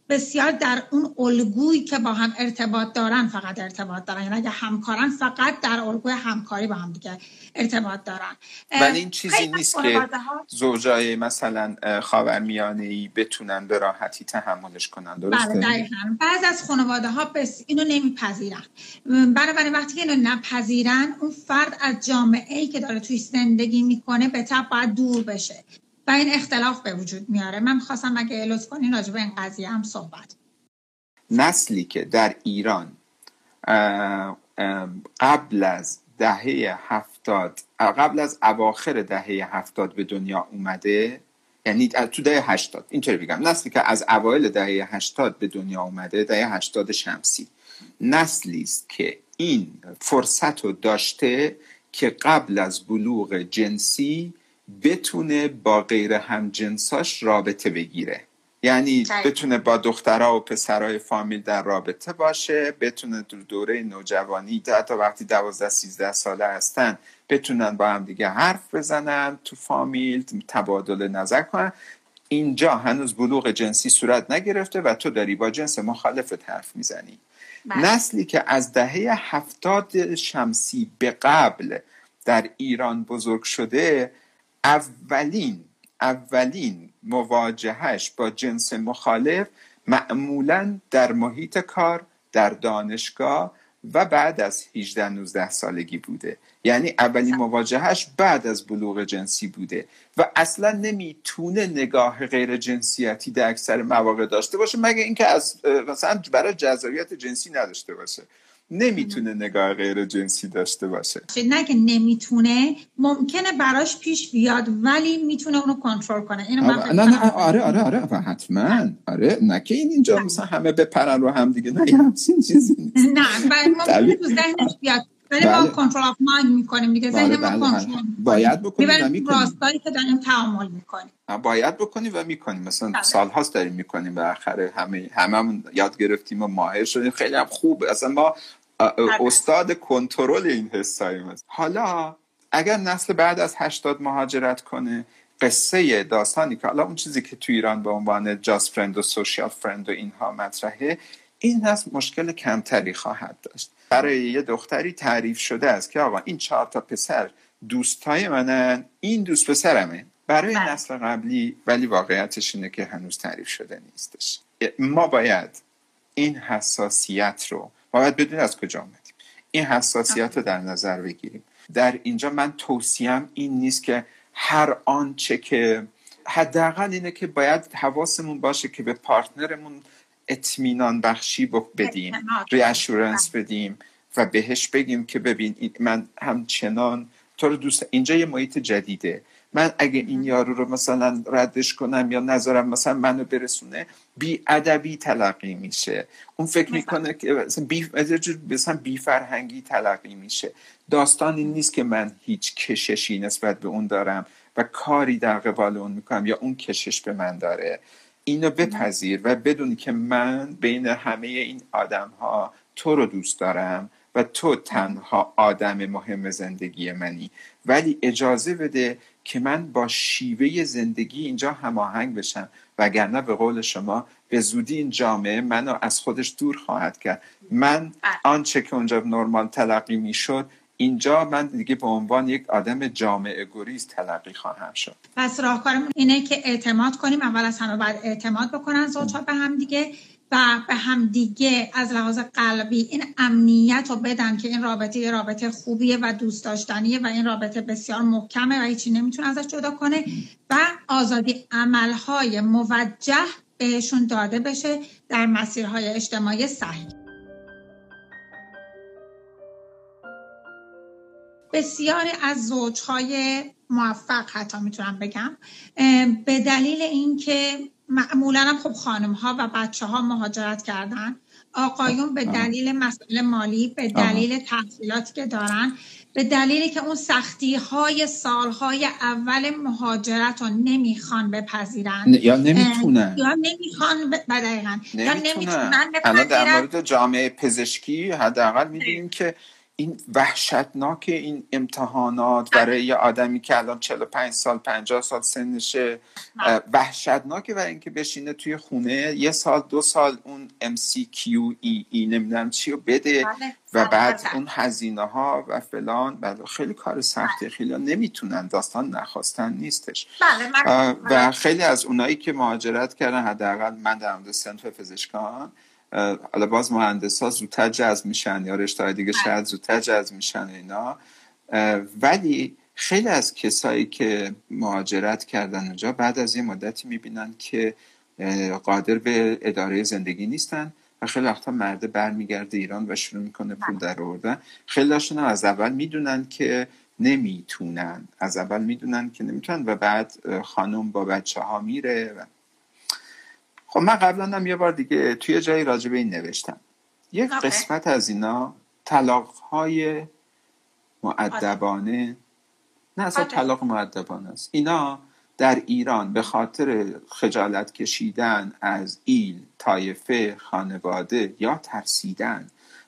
بسیار در اون الگویی که با هم ارتباط دارن فقط ارتباط دارن. یعنی اگه همکارن فقط در الگوی همکاری با هم دیگه ارتباط دارن. ولی این چیزی نیست که زوجای مثلا خاورمیانه ای بتونن به راحتی تحملش کنن درسته؟ بله بعض از خانواده ها بس اینو نمیپذیرن. بنابراین وقتی که اینو نپذیرن اون فرد از جامعه ای که داره توی زندگی می‌کنه به طب باید دور بشه. و این اختلاف به وجود میاره. من خواستم اگه لطف کنین راجع به این قضیه هم صحبت نسلی که در ایران قبل از دهه هفتاد قبل از اواخر دهه هفتاد به دنیا اومده یعنی تو دهه هشتاد. اینطوری بگم. نسلی که از اوایل دهه هشتاد به دنیا اومده دهه هشتاد شمسی. نسلی است که این فرصت رو داشته که قبل از بلوغ جنسی بتونه با غیر همجنساش رابطه بگیره. یعنی بتونه با دخترها و پسرهای فامیل در رابطه باشه بتونه در دوره نوجوانی حتی وقتی دوازده سیزده ساله هستن بتونن با هم دیگه حرف بزنن تو فامیل تبادل نظر کنن. اینجا هنوز بلوغ جنسی صورت نگرفته و تو داری با جنس مخالفت حرف می‌زنی. بله. نسلی که از دهه هفتاد شمسی به قبل در ایران بزرگ شده اولین اولین مواجهش با جنس مخالف معمولا در محیط کار در دانشگاه و بعد از 18 19 سالگی بوده. یعنی اولین مواجهش بعد از بلوغ جنسی بوده و اصلا نمی‌تونه نگاه غیر جنسیتی در اکثر مواقع داشته باشه مگه اینکه از مثلا برای جذابیت جنسی نداشته باشه. نمی‌تونه نگاه غیر جنسی داشته باشه. نه که نمی‌تونه ممکنه براش پیش بیاد ولی می‌تونه اونو کنترل کنه. اینو نه نه آره آره آره و حتما. آره نه که این اینجا مثلا همه بپرن رو هم دیگه نه همچین چیزی نیست. نه ممکنه تو ذهنش بیاد. ولی ما کنترل اف مایند می‌کنیم دیگه ذهن ما کنترل باید بکنیم و می‌کنیم. راستایی که داریم تعامل می‌کنیم. باید بکنیم و می‌کنیم. مثلا بله. سال هاست داریم می‌کنیم بالاخره همه هممون یاد گرفتیم و ماهر شدیم. خیلی هم خوب. اصلا ما استاد کنترل این حسایی حالا اگر نسل بعد از 80 مهاجرت کنه قصه داستانی که حالا اون چیزی که تو ایران به عنوان جاست فرند و سوشیال فرند و اینها مطرحه این هست مشکل کمتری خواهد داشت. برای یه دختری تعریف شده است که آقا این چهار تا پسر دوستای منن این دوست پسرمه. برای بله. نسل قبلی ولی واقعیتش اینه که هنوز تعریف شده نیستش. ما باید این حساسیت رو باید بدون از کجا آمدیم این حساسیت رو در نظر بگیریم. در اینجا من توصیم این نیست که هر آنچه که حداقل اینه که باید حواسمون باشه که به پارتنرمون اطمینان بخشی بدیم ریاشورنس بدیم و بهش بگیم که ببین من همچنان تو رو دوست اینجا یه محیط جدیده. من اگه این یارو رو مثلا ردش کنم یا نظرم مثلا منو برسونه بی ادبی تلقی میشه. اون فکر می‌کنه که مثلا بی مثلا بی فرهنگی تلقی میشه. داستان این نیست که من هیچ کششی نسبت به اون دارم و کاری در قبال اون می‌کنم یا اون کشش به من داره. اینو بپذیر و بدونی که من بین همه این آدم ها تو رو دوست دارم و تو تنها آدم مهم زندگی منی. ولی اجازه بده که من با شیوه زندگی اینجا هماهنگ بشم. وگرنه به قول شما به زودی این جامعه منو از خودش دور خواهد کرد. من. آنچه که اونجا نرمال تلقی می‌شد اینجا من دیگه به عنوان یک آدم جامعه گریز تلقی خواهم شد. پس راهکارمون اینه که اعتماد کنیم. اول از همه باید اعتماد بکنن زوجها به هم دیگه. و به هم دیگه از لحاظ قلبی این امنیت رو بدن که این رابطه یه رابطه خوبیه و دوست داشتنیه و این رابطه بسیار محکمه و هیچی نمی‌تونه ازش جدا کنه و آزادی عملهای موجه بهشون داده بشه در مسیرهای اجتماعی صحیح. بسیاری از زوجهای موفق حتی می‌تونم بگم به دلیل اینکه معمولا هم خب خانم ها و بچه ها مهاجرت کردن. آقایون به دلیل مسئله مالی به دلیل تحصیلاتی که دارن به دلیلی که اون سختی های سالهای اول مهاجرت رو نمی‌خوان بپذیرن. یا نمی‌تونن. یا نمی‌خوان ب... یا نمی‌تونن. الان در مورد جامعه پزشکی حداقل می‌دونیم که این وحشتناک این امتحانات برای یه آدمی که الان 45 سال 50 سال سنشه وحشتناکه برای اینکه بشینه توی خونه یه سال دو سال اون MCQE ای نمی‌دونم چی رو بده بله. و بعد اون هزینه ها و فلان بله خیلی کار سختی خیلی نمی‌تونن داستان نخواستن نیستش. بله، و خیلی از اونایی که مهاجرت کردن حداقل من در مورد سنف پزشکان حالا باز مهندس ها زودتر جذب میشن یا رشته دیگه بله. شاید زودتر جذب میشن اینا ولی خیلی از کسایی که مهاجرت کردن اونجا بعد از یه مدتی می‌بینن که قادر به اداره زندگی نیستن و خیلی وقتا مرده برمیگرده ایران و شروع می‌کنه پول بله. در آوردن خیلی هم از اول می‌دونن که نمی‌تونن از اول می‌دونن که نمی‌تونن و بعد خانم با بچه ها میره و خب من قبلا هم یه بار دیگه توی جایی راجع به این نوشتم. یک قسمت از اینا طلاق های معدبانه نه اصلا طلاق معدبانه است. اینا در ایران به خاطر خجالت کشیدن از ایل، تایفه، خانواده یا ترسیدن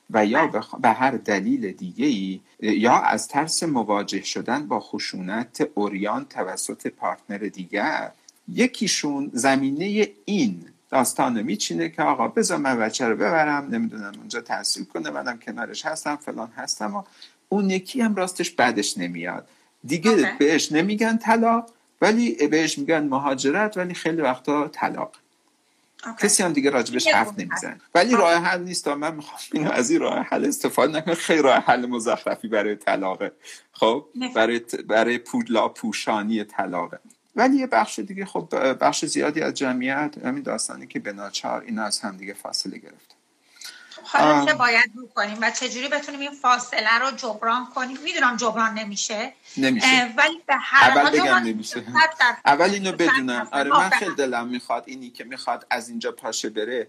و یا به هر دلیل دیگه ای یا از ترس مواجه شدن با خشونت اوریان توسط پارتنر دیگر یکیشون زمینه این داستان میچینه که آقا بذار من بچه رو ببرم نمی‌دونم اونجا تحصیل کنه منم کنارش هستم فلان هستم و اون یکی هم راستش بعدش نمیاد. دیگه بهش نمیگن طلاق ولی بهش میگن مهاجرت ولی خیلی وقتا طلاق. کسی هم دیگه راجبش حرف نمیزن ولی راه حل نیست من می‌خوام اینو از این راه حل استفاده نکنم. خیلی راه حل مزخرفی برای طلاقه. خب؟ برای برای پودلا پوشانی طلاقه. ولی یه بخش دیگه خب بخش زیادی از جمعیت همین داستانی که به ناچار اینا از هم دیگه فاصله گرفت. حالا چه باید بکنیم و چجوری بتونیم این فاصله رو جبران کنیم؟ می‌دونم جبران نمیشه. نمیشه. ولی به هر اول بگم نمیشه. اول اینو بدونم. آره من خیلی دلم می‌خواد اینی که می‌خواد از اینجا پاشه بره.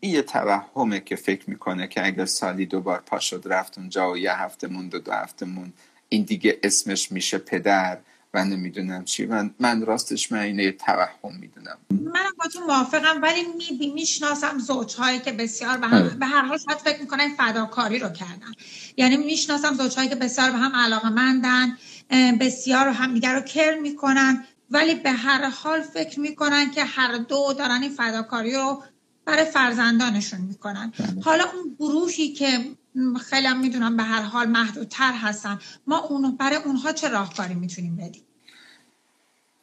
این یه توهمه که فکر می‌کنه که اگر سالی دوبار پاشد رفت اونجا و یه هفته موند و دو هفته موند. این دیگه اسمش میشه پدر. و نمی‌دونم چی من, من راستش من اینه توهم می‌دونم منم با تو موافقم ولی می می‌شناسم زوجهایی که بسیار به, هم آره. به هر حال شاید فکر می‌کنن فداکاری رو کردن یعنی می‌شناسم زوجهایی که بسیار به هم علاقه مندن بسیار همدیگر رو کر می‌کنن ولی به هر حال فکر می‌کنن که هر دو دارن این فداکاری رو برای فرزندانشون می‌کنن بله. حالا اون گروهی که خیلی هم می‌دونم به هر حال محدودتر هستن. ما اونو برای اونها چه راهکاری می‌تونیم بدیم؟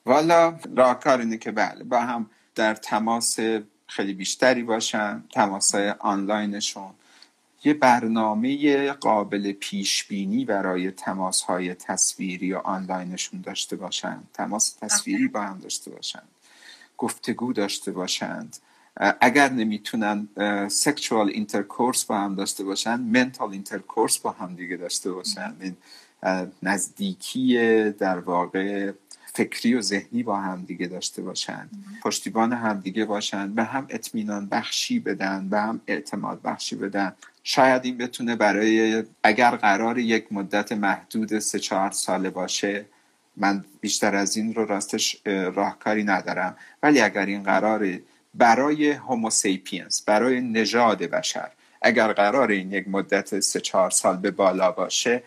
والا راهکار اینه که بله با هم در تماس خیلی بیشتری باشن تماس آنلاینشون. یه برنامه قابل پیش بینی برای تماس های تصویری و آنلاینشون داشته باشند تماس تصویری با هم داشته باشند گفتگو داشته باشند. اگر نمی‌تونن sexual intercourse با هم داشته باشن mental intercourse با هم دیگه داشته باشن. این نزدیکی در واقع فکری و ذهنی با هم دیگه داشته باشن. پشتیبان هم دیگه باشن. به هم اطمینان بخشی بدن به هم اعتماد بخشی بدن. شاید این بتونه برای اگر قرار یک مدت محدود سه چهار ساله باشه من بیشتر از این رو راستش راهکاری ندارم. ولی اگر این قرار برای هوموسیپینس برای نژاد بشر. اگر قرار این یک مدت سه چهار سال به بالا باشه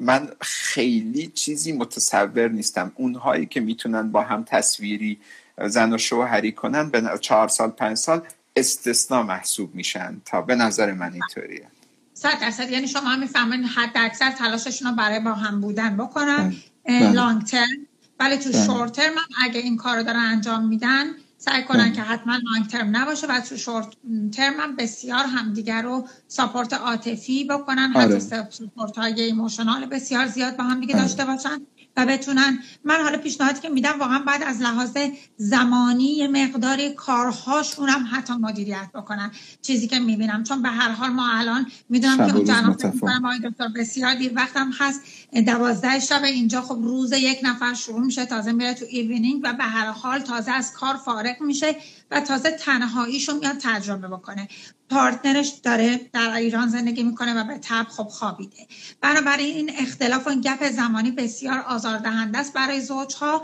من خیلی چیزی متصور نیستم. اونهایی که می‌تونن با هم تصویری زن و شوهری کنن به چهار سال پنج سال استثنا محسوب میشن تا به نظر من اینطوریه. صد درصد. یعنی شما هم می‌فهمین حد اکثر تلاششون رو برای با هم بودن بکنن. long. term ولی تو شورت بله. ترم اگه این کار رو دارن انجام میدن سعی کنن که حتما long term نباشه و تو short term هم بسیار همدیگر رو support عاطفی بکنن آره. حتی support های emotional بسیار زیاد با هم دیگه آره. داشته باشن و بتونن. من حالا پیشنهادی که میدم واقعا بعد از لحاظ زمانی یه مقداری کارهاشون هم حتی مدیریت بکنن. چیزی که می‌بینم. چون به هر حال ما الان می‌دونم که اونجا الان دکتر بسیار دیر وقتم هست. دوازده شب اینجا. خب روز یک نفر شروع میشه. تازه میره تو evening و به هر حال تازه از کار فارغ میشه و تازه تنهاییشو میاد تجربه بکنه. partner ش داره در ایران زندگی می‌کنه و به تبع خب خوابیده. بنابراین این اختلاف و این gap زمانی بسیار آزاردهنده است. برای زوجها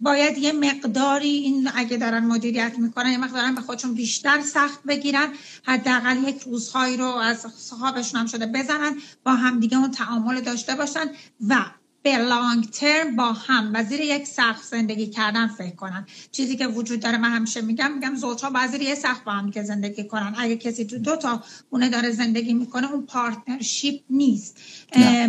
باید یه مقداری این اگه دارن مدیریت می‌کنن یه مقدارن به خودشون بیشتر سخت بگیرن. حداقل یک روزهایی رو از خوابشون هم شده بزنن با همدیگه اون تعامل داشته باشن و به long term با هم و زیر یک سقف زندگی کردن فکر کنن. چیزی که وجود داره من همیشه میگم میگم زوجها با زیر یک سقف با هم که زندگی کنن. اگه کسی تو دو تا خونه داره زندگی می‌کنه اون partnership نیست.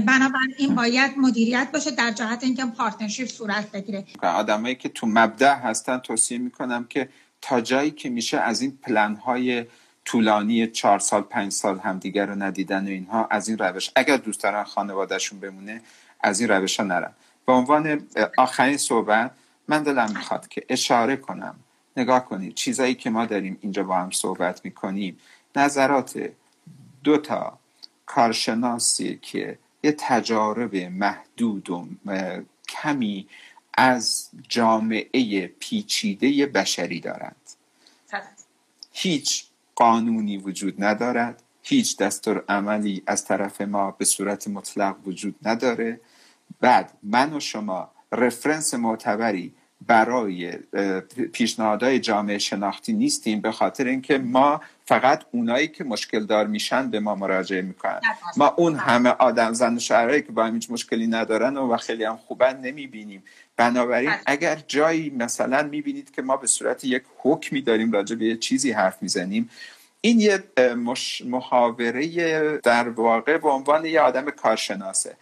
بنابراین باید مدیریت باشه در جهت اینکه partnership صورت بگیره. آدمایی که تو مبدأ هستن توصیه می‌کنم که تا جایی که میشه از این پلن های طولانی چهار سال پنج سال همدیگر رو ندیدن و اینها از این روش اگر دوست دارن خانوادهشون بمونه از این روش ها نرم. به عنوان آخرین صحبت من دلم می‌خواد که اشاره کنم. نگاه کنید چیزایی که ما داریم اینجا با هم صحبت می‌کنیم نظرات دو تا کارشناسی که یه تجارب محدود و کمی از جامعه پیچیده بشری دارند. هیچ قانونی وجود ندارد هیچ دستور عملی از طرف ما به صورت مطلق وجود نداره. بعد من و شما رفرنس معتبری برای پیشنهادهای جامعه شناختی نیستیم به خاطر اینکه ما فقط اونایی که مشکل دار میشن به ما مراجعه می‌کنن. ما اون همه آدم زن و شهرهایی که با هیچ مشکلی ندارن و خیلی هم خوبن نمی‌بینیم. بنابراین بله. اگر جایی مثلا می‌بینید که ما به صورت یک حکمی داریم راجع به یه چیزی حرف می‌زنیم این یه محاوره در واقع به عنوان یه آدم کارشناسه.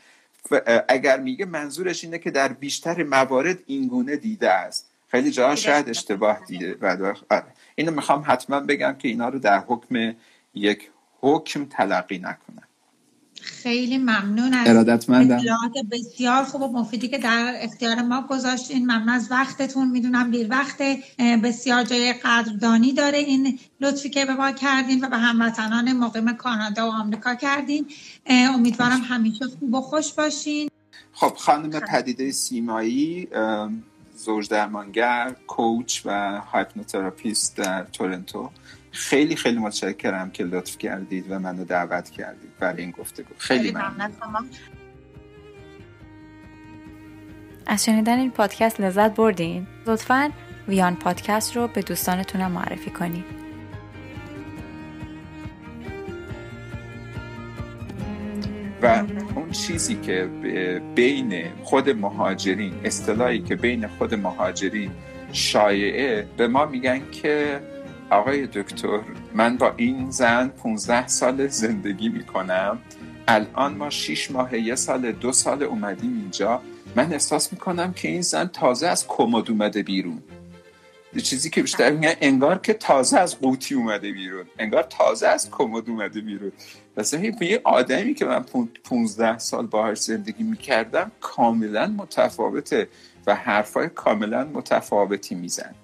اگر میگه منظورش اینه که در بیشتر موارد اینگونه دیده است. خیلی جاها شاید اشتباه. دیده. آره. اینو می‌خوام حتما بگم که اینا رو در حکم یک حکم تلقی نکنم خیلی ممنون از اطلاعات بسیار خوب و مفیدی که در اختیار ما گذاشتین. ممنون از وقتتون. می‌دونم دیر وقت بسیار جای قدردانی داره این لطفی که به ما کردین و به هموطنان مقیم کانادا و آمریکا کردین. امیدوارم همیشه خوب و خوش باشین. خب خانم پدیده سیمایی زوج درمانگر coach و hypnotherapist در تورنتو. خیلی خیلی متشکرم که لطف کردید و منو دعوت کردید برای این گفتگو. خیلی ممنون. از شنیدن این پادکست لذت بردین؟ لطفا ویان پادکست رو به دوستانتونم معرفی کنید و اون چیزی که بین خود مهاجرین اصطلاحی که بین خود مهاجرین شایعه به ما میگن که آقای دکتر من با این زن 15 سال زندگی می‌کنم. الان ما 6 ماه یه سال دو سال اومدیم اینجا. من احساس می‌کنم که این زن تازه از کمد اومده بیرون. چیزی که بیشتر میگن انگار که تازه از قوطی اومده بیرون. انگار تازه از کمد اومده بیرون. مثلا یه آدمی که من 15 سال باهاش زندگی می‌کردم کاملا متفاوته و حرفای کاملا متفاوتی میزن.